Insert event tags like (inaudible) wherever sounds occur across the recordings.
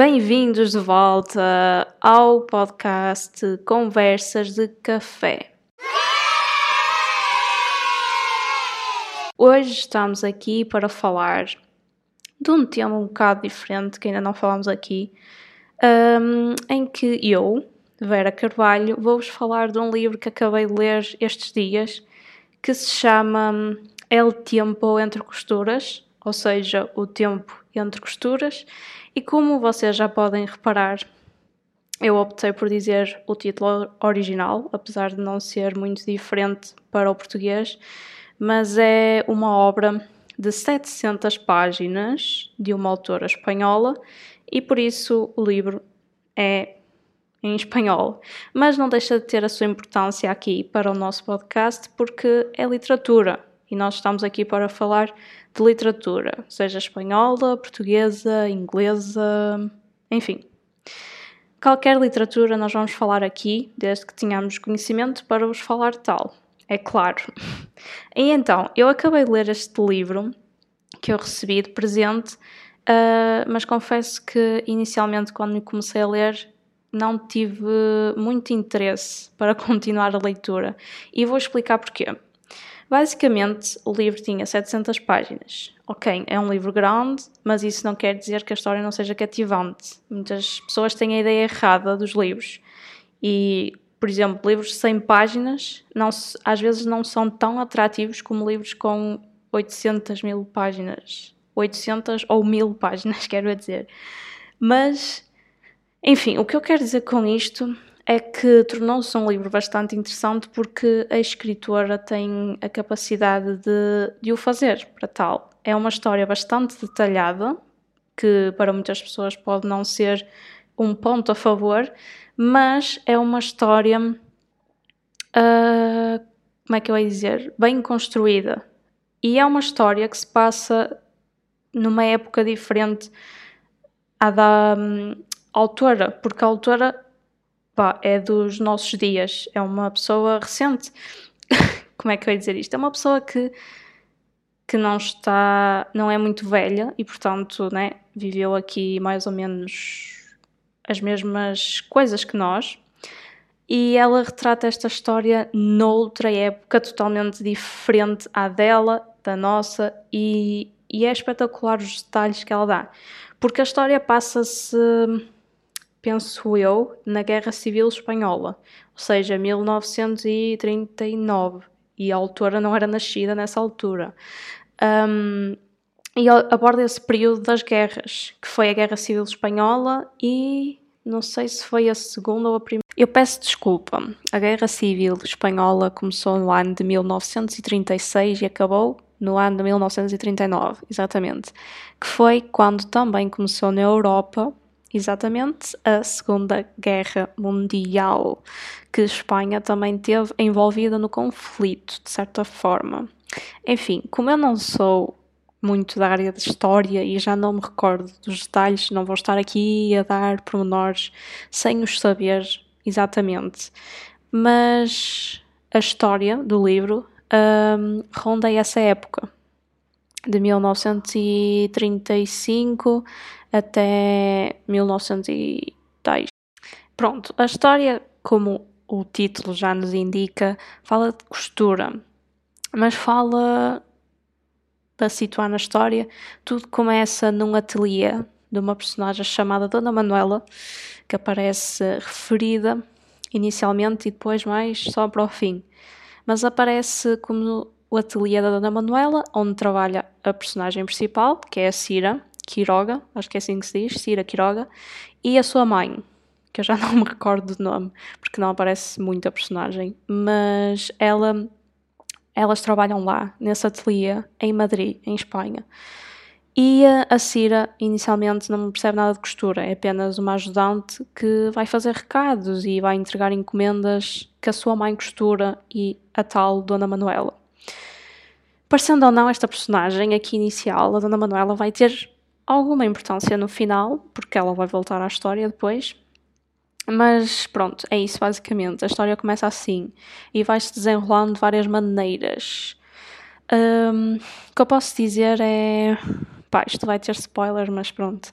Bem-vindos de volta ao podcast Conversas de Café. Hoje estamos aqui para falar de um tema um bocado diferente que ainda não falamos aqui, um, em que eu, Vera Carvalho, vou-vos falar de um livro que acabei de ler estes dias que se chama El Tempo Entre Costuras, ou seja, o tempo entre costuras, e como vocês já podem reparar, eu optei por dizer o título original, apesar de não ser muito diferente para o português, mas é uma obra de 700 páginas de uma autora espanhola e por isso o livro é em espanhol, mas não deixa de ter a sua importância aqui para o nosso podcast porque é literatura e nós estamos aqui para falar de literatura, seja espanhola, portuguesa, inglesa, enfim. Qualquer literatura nós vamos falar aqui, desde que tenhamos conhecimento para vos falar tal, é claro. E então, eu acabei de ler este livro que eu recebi de presente, uh, mas confesso que inicialmente, quando comecei a ler, não tive muito interesse para (laughs) continuar a leitura. E vou explicar porquê. Basicamente, o livro tinha 700 páginas. Ok, é um livro grande, mas isso não quer dizer que a história não seja cativante. Muitas pessoas têm a ideia errada dos livros. E, por exemplo, livros de 100 páginas não, às vezes não são tão atrativos como livros com 800 mil páginas. 800 ou 1000 páginas, (laughs) quero dizer. Mas, enfim, o que eu quero dizer com isto é que tornou-se um livro bastante interessante porque a escritora tem a capacidade de, de o fazer para tal. É uma história bastante detalhada, que para muitas pessoas pode não ser um ponto a favor, mas é uma história, uh, como é que eu ia dizer, bem construída. E é uma história que se passa numa época diferente à da um, autora, porque a autora pá, é dos nossos dias, é uma pessoa recente. (laughs) Como é que eu ia dizer isto? É uma pessoa que, que não está, não é muito velha e, portanto, né, viveu aqui mais ou menos as mesmas coisas que nós. E ela retrata esta história noutra época totalmente diferente à dela, da nossa, e, e é espetacular os detalhes que ela dá. Porque a história passa-se penso eu, na Guerra Civil Espanhola, ou seja, 1939, e a autora não era nascida nessa altura. Um, e aborda esse período das guerras, que foi a Guerra Civil Espanhola e não sei se foi a segunda ou a primeira. Eu peço desculpa. A Guerra Civil Espanhola começou no ano de 1936 e acabou no ano de 1939, exatamente. Que foi quando também começou na Europa exatamente a Segunda Guerra Mundial, que Espanha também teve envolvida no conflito, de certa forma. Enfim, como eu não sou muito da área de história e já não me recordo dos detalhes, não vou estar aqui a dar pormenores sem os saber exatamente. Mas a história do livro um, ronda essa época, de 1935 até 1910. Pronto, a história, como o título já nos indica, fala de costura, mas fala para situar na história, tudo começa num ateliê de uma personagem chamada Dona Manuela, que aparece referida inicialmente e depois mais só para o fim. Mas aparece como o ateliê da Dona Manuela, onde trabalha a personagem principal, que é a Cira, Quiroga, acho que é assim que se diz, Cira Quiroga, e a sua mãe, que eu já (laughs) não me recordo do nome, porque não aparece muito a personagem, mas ela, elas trabalham lá, nesse ateliê, em Madrid, em Espanha. E a Cira inicialmente não percebe nada de costura, é apenas uma ajudante que vai fazer recados e vai entregar encomendas que a sua mãe costura e a tal Dona Manuela. Parecendo ou não, esta personagem aqui inicial, a Dona Manuela, vai ter alguma importância no final, porque ela vai voltar à história depois. Mas pronto, é isso basicamente. A história começa assim e vai-se desenrolando de várias maneiras. Um, o que eu posso dizer é Pá, isto vai ter spoiler, mas pronto.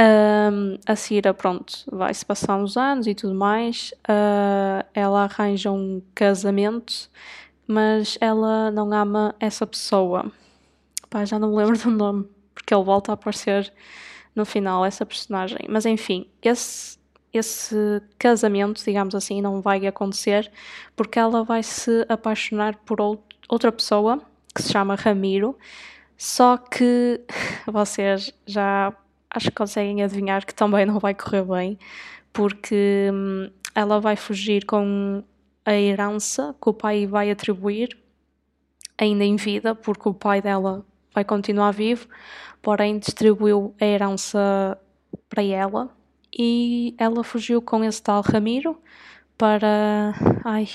Um, a Cira, pronto, vai-se passar uns anos e tudo mais. Uh, ela arranja um casamento, mas ela não ama essa pessoa. Pá, já não me lembro do nome, porque ele volta a aparecer no final, essa personagem. Mas enfim, esse, esse casamento, digamos assim, não vai acontecer porque ela vai se apaixonar por outra pessoa que se chama Ramiro só que (laughs) vocês já acho que conseguem adivinhar que também não vai correr bem, porque hum, ela vai fugir com a herança que o pai vai atribuir, ainda em vida, porque o pai dela vai continuar vivo, porém distribuiu a herança para ela e ela fugiu com esse tal Ramiro para ai,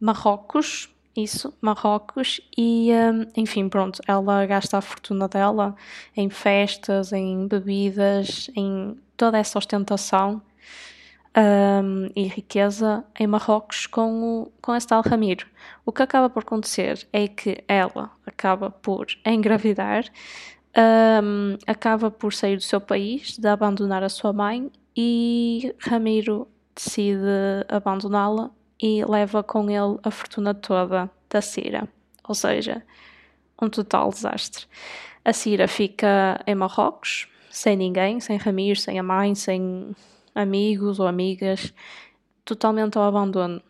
Marrocos, isso, Marrocos, e hum, enfim, pronto, ela gasta a fortuna dela em festas, em bebidas, em toda essa ostentação um, e riqueza em Marrocos com, o, com esse tal Ramiro. O que acaba por acontecer é que ela acaba por engravidar, um, acaba por sair do seu país, de abandonar a sua mãe e Ramiro decide abandoná-la e leva com ele a fortuna toda da Cira, ou seja, um total desastre. A Cira fica em Marrocos, sem ninguém, sem Ramiro, sem a mãe, sem amigos ou amigas, totalmente ao abandono.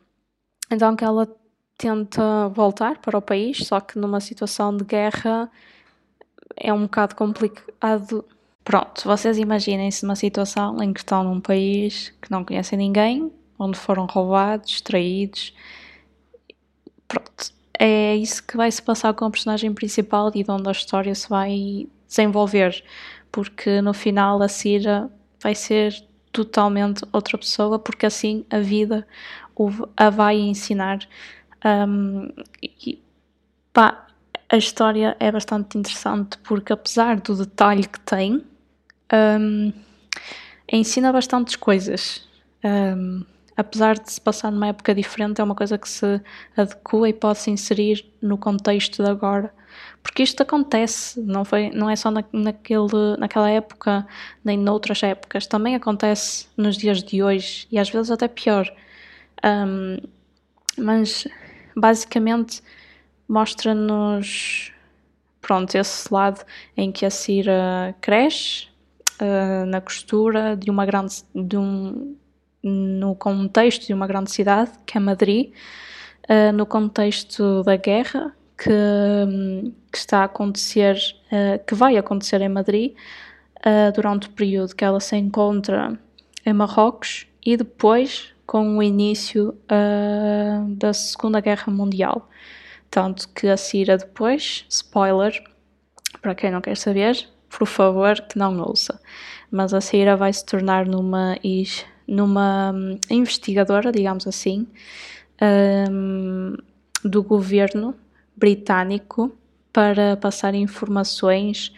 Então que ela tenta voltar para o país, só que numa situação de guerra é um bocado complicado. Pronto, vocês imaginem-se numa situação em que estão num país que não conhecem ninguém, onde foram roubados, traídos. Pronto. É isso que vai se passar com a personagem principal e de onde a história se vai desenvolver. Porque no final a Cira vai ser totalmente outra pessoa, porque assim a vida a vai ensinar. Um, e, pá, a história é bastante interessante porque, apesar do detalhe que tem, um, ensina bastantes coisas. Um, apesar de se passar numa época diferente, é uma coisa que se adequa e pode se inserir no contexto de agora. Porque isto acontece, não, foi, não é só na, naquele, naquela época, nem noutras épocas, também acontece nos dias de hoje e às vezes até pior. Um, mas basicamente mostra-nos pronto, esse lado em que a Cira cresce uh, na costura de uma grande de um, no contexto de uma grande cidade, que é Madrid, uh, no contexto da guerra que, um, que, está a acontecer, uh, que vai acontecer em Madrid, uh, durante o período que ela se encontra em Marrocos e depois com o início da Segunda Guerra Mundial. Tanto que a Cira depois, spoiler, para quem não quer saber, por favor que não ouça. Mas a Cira vai se tornar numa ex numa hum, investigadora, digamos assim, um, do governo britânico para passar informações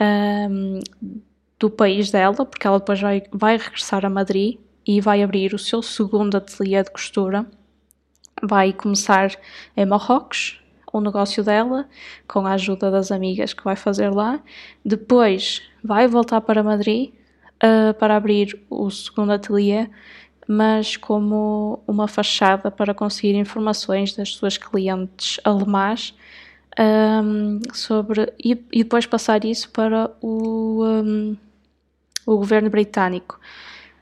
um, do país dela, porque ela depois vai, vai regressar a Madrid e vai abrir o seu segundo ateliê de costura. Vai começar em Marrocos, o negócio dela, com a ajuda das amigas que vai fazer lá. Depois vai voltar para Madrid uh, para abrir o segundo ateliê, mas como uma fachada para conseguir informações das suas clientes alemãs um, sobre e, e, depois passar isso para o, um, o governo britânico.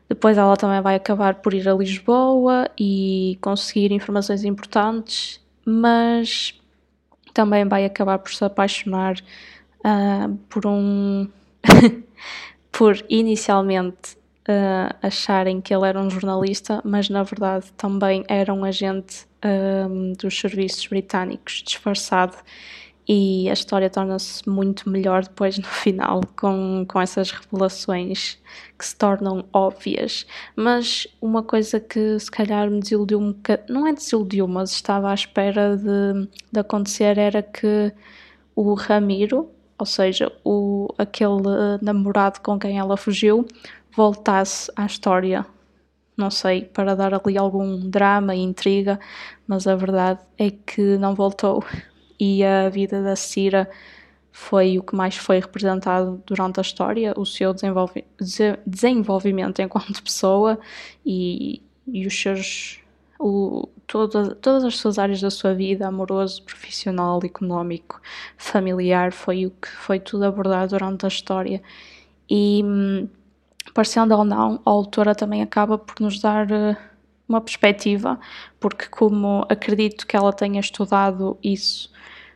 Depois ela também vai acabar por ir a Lisboa e conseguir informações importantes, mas também vai acabar por se apaixonar uh, por um (laughs) por inicialmente uh, acharem que ele era um jornalista, mas na verdade também era um agente um, dos serviços britânicos disfarçado. E a história torna-se muito melhor depois (laughs) no final, com, com essas revelações que se tornam óbvias. Mas uma coisa que se calhar me desiludiu um bocado, não é desiludiu, mas estava à espera de, de acontecer, era que o Ramiro, ou seja, o, aquele namorado com quem ela fugiu, voltasse à história. Não sei, para dar ali algum drama e intriga, mas a verdade é que não voltou. E a vida da Cira foi o que mais foi representado durante a história, o seu desenvolvi desenvolvimento enquanto pessoa e, e os seus. Toda, todas as suas áreas da sua vida, amoroso, profissional, económico, familiar, foi o que foi tudo abordado durante a história. E, parecendo ou não, a autora também acaba por nos dar uh, uma perspectiva, porque, como acredito que ela tenha estudado isso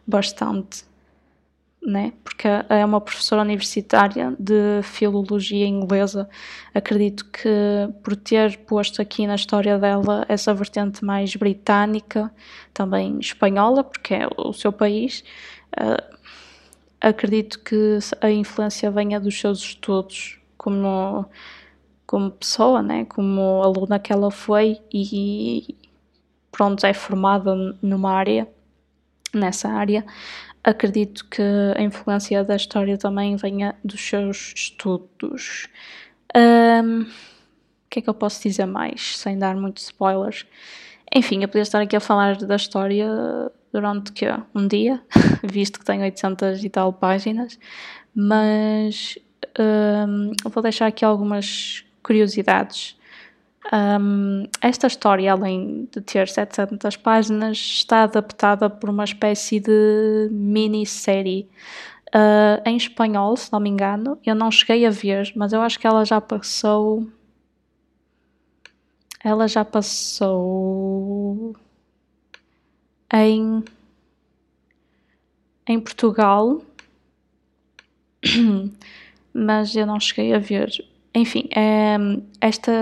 bastante né? porque é uma professora universitária de filologia inglesa. Acredito que por ter posto aqui na história dela essa vertente mais britânica, também espanhola, porque é o seu país, uh, acredito que a influência venha dos seus estudos como, como pessoa, né? como aluna que ela foi e pronto, é formada numa área, nessa área acredito que a influência da história também venha dos seus estudos. Um, o que é que eu posso dizer mais, sem dar muitos spoilers? Enfim, eu podia estar aqui a falar da história durante que, um dia, (laughs) visto que tem 800 e tal páginas, mas um, vou deixar aqui algumas curiosidades um, esta história, além de ter 700 páginas, está adaptada por uma espécie de minissérie uh, em espanhol, se não me engano. Eu não cheguei a ver, mas eu acho que ela já passou. Ela já passou em, em Portugal, (clears throat) mas eu não cheguei a ver. Enfim, é, esta,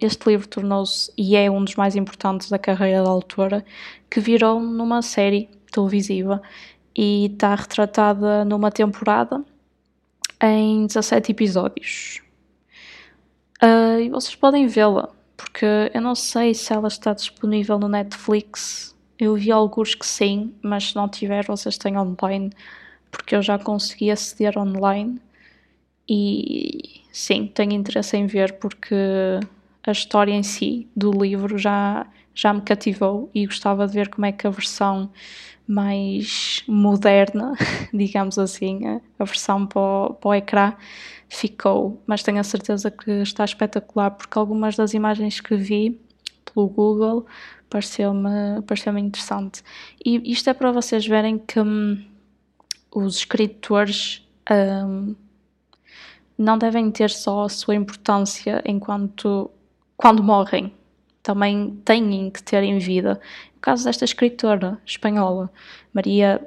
este livro tornou-se e é um dos mais importantes da carreira da autora, que virou numa série televisiva e está retratada numa temporada em 17 episódios. Uh, e vocês podem vê-la, porque eu não sei se ela está disponível no Netflix. Eu vi alguns que sim, mas se não tiver, vocês têm online, porque eu já consegui aceder online. E sim, tenho interesse em ver porque a história em si do livro já, já me cativou e gostava de ver como é que a versão mais moderna, (laughs) digamos assim, a versão para o, para o ecrã ficou. Mas tenho a certeza que está espetacular porque algumas das imagens que vi pelo Google pareceu-me pareceu interessante. E isto é para vocês verem que hum, os escritores. Hum, não devem ter só a sua importância enquanto quando morrem, também têm que ter em vida. No caso desta escritora espanhola, Maria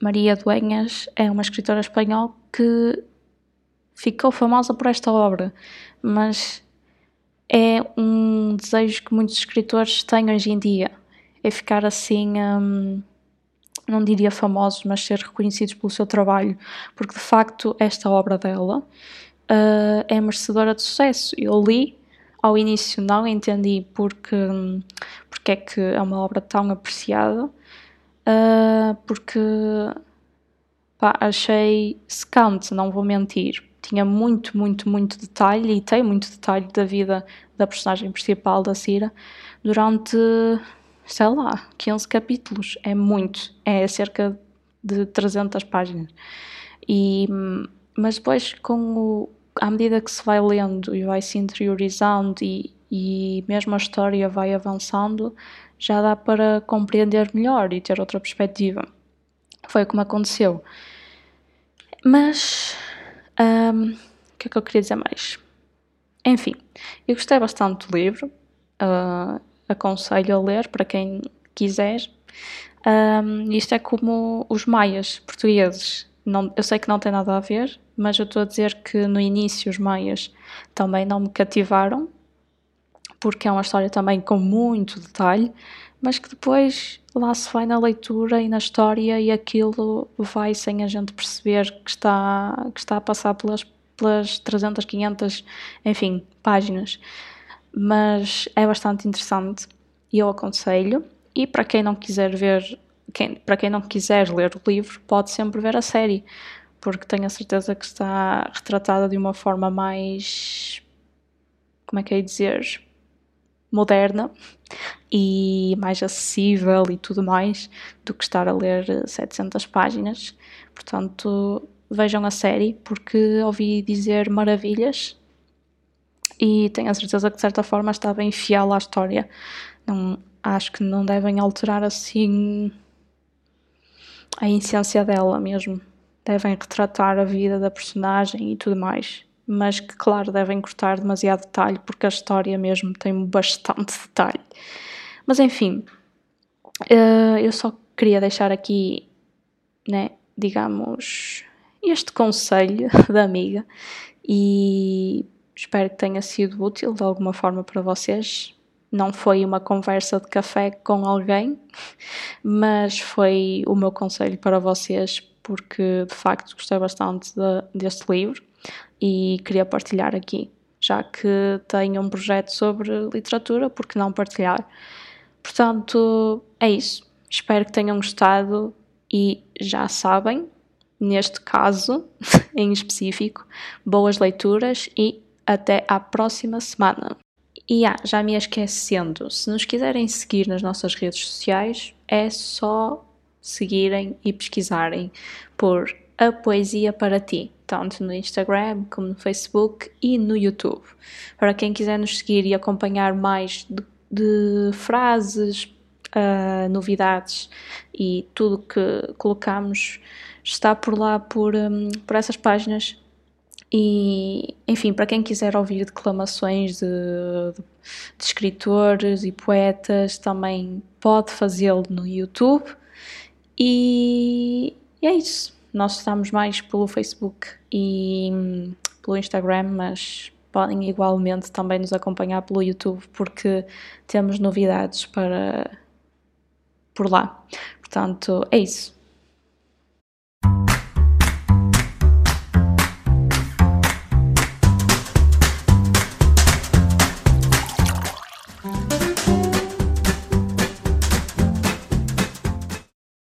Maria Dueñas é uma escritora espanhola que ficou famosa por esta obra, mas é um desejo que muitos escritores têm hoje em dia, é ficar assim hum, não diria famosos, mas ser reconhecidos pelo seu trabalho, porque de facto esta obra dela uh, é merecedora de sucesso. Eu li, ao início não entendi porque, porque é que é uma obra tão apreciada, uh, porque pá, achei secante, não vou mentir. Tinha muito, muito, muito detalhe e tem muito detalhe da vida da personagem principal, da Cira, durante sei lá, 15 capítulos, é muito, é cerca de 300 páginas. E, mas depois, com o, à medida que se vai lendo e vai se interiorizando e, e mesmo a história vai avançando, já dá para compreender melhor e ter outra perspectiva. Foi como aconteceu. Mas, um, o que é que eu queria dizer mais? Enfim, eu gostei bastante do livro. Uh, aconselho a ler para quem quiser. Um, isto é como os maias portugueses. Não, eu sei que não tem nada a ver, mas eu estou a dizer que no início os maias também não me cativaram, porque é uma história também com muito detalhe, mas que depois lá se vai na leitura e na história e aquilo vai sem a gente perceber que está, que está a passar pelas, pelas 300, 500, enfim, páginas mas é bastante interessante e eu aconselho. E para quem não quiser ver, quem, para quem não quiser ler o livro, pode sempre ver a série, porque tenho a certeza que está retratada de uma forma mais. Como é que é dizer? moderna e mais acessível e tudo mais do que estar a ler 700 páginas. Portanto, vejam a série porque ouvi dizer maravilhas e tenho a certeza que de certa forma está bem fiel à história. Não, acho que não devem alterar assim a essência dela mesmo. Devem retratar a vida da personagem e tudo mais. Mas que, claro, devem cortar demasiado detalhe porque a história mesmo tem bastante (laughs) detalhe. Mas enfim, uh, eu só queria deixar aqui, né, digamos, este conselho (laughs) da amiga e espero que tenha sido útil de alguma forma para vocês. Não foi uma conversa de café com alguém, (laughs) mas foi o meu conselho para vocês, porque de facto gostei bastante de, deste livro e queria partilhar aqui, já que tenho um projeto sobre literatura, porque não partilhar? Portanto, é isso. Espero que tenham gostado e já sabem, neste caso (laughs) em específico, boas leituras e até à próxima semana. E ah, já me esquecendo, se nos quiserem seguir nas nossas redes sociais, é só seguirem e pesquisarem por A Poesia para Ti, tanto no Instagram como no Facebook e no YouTube. Para quem quiser nos seguir e acompanhar mais de, de frases, uh, novidades e tudo que colocamos, está por lá por, um, por essas páginas e, enfim, para quem quiser ouvir declamações de, de, de escritores e poetas, também pode fazê-lo no YouTube. E, e, é isso. Nós estamos mais pelo Facebook e hum, pelo Instagram, mas podem igualmente também nos acompanhar pelo YouTube porque temos novidades para por lá. Portanto, é isso.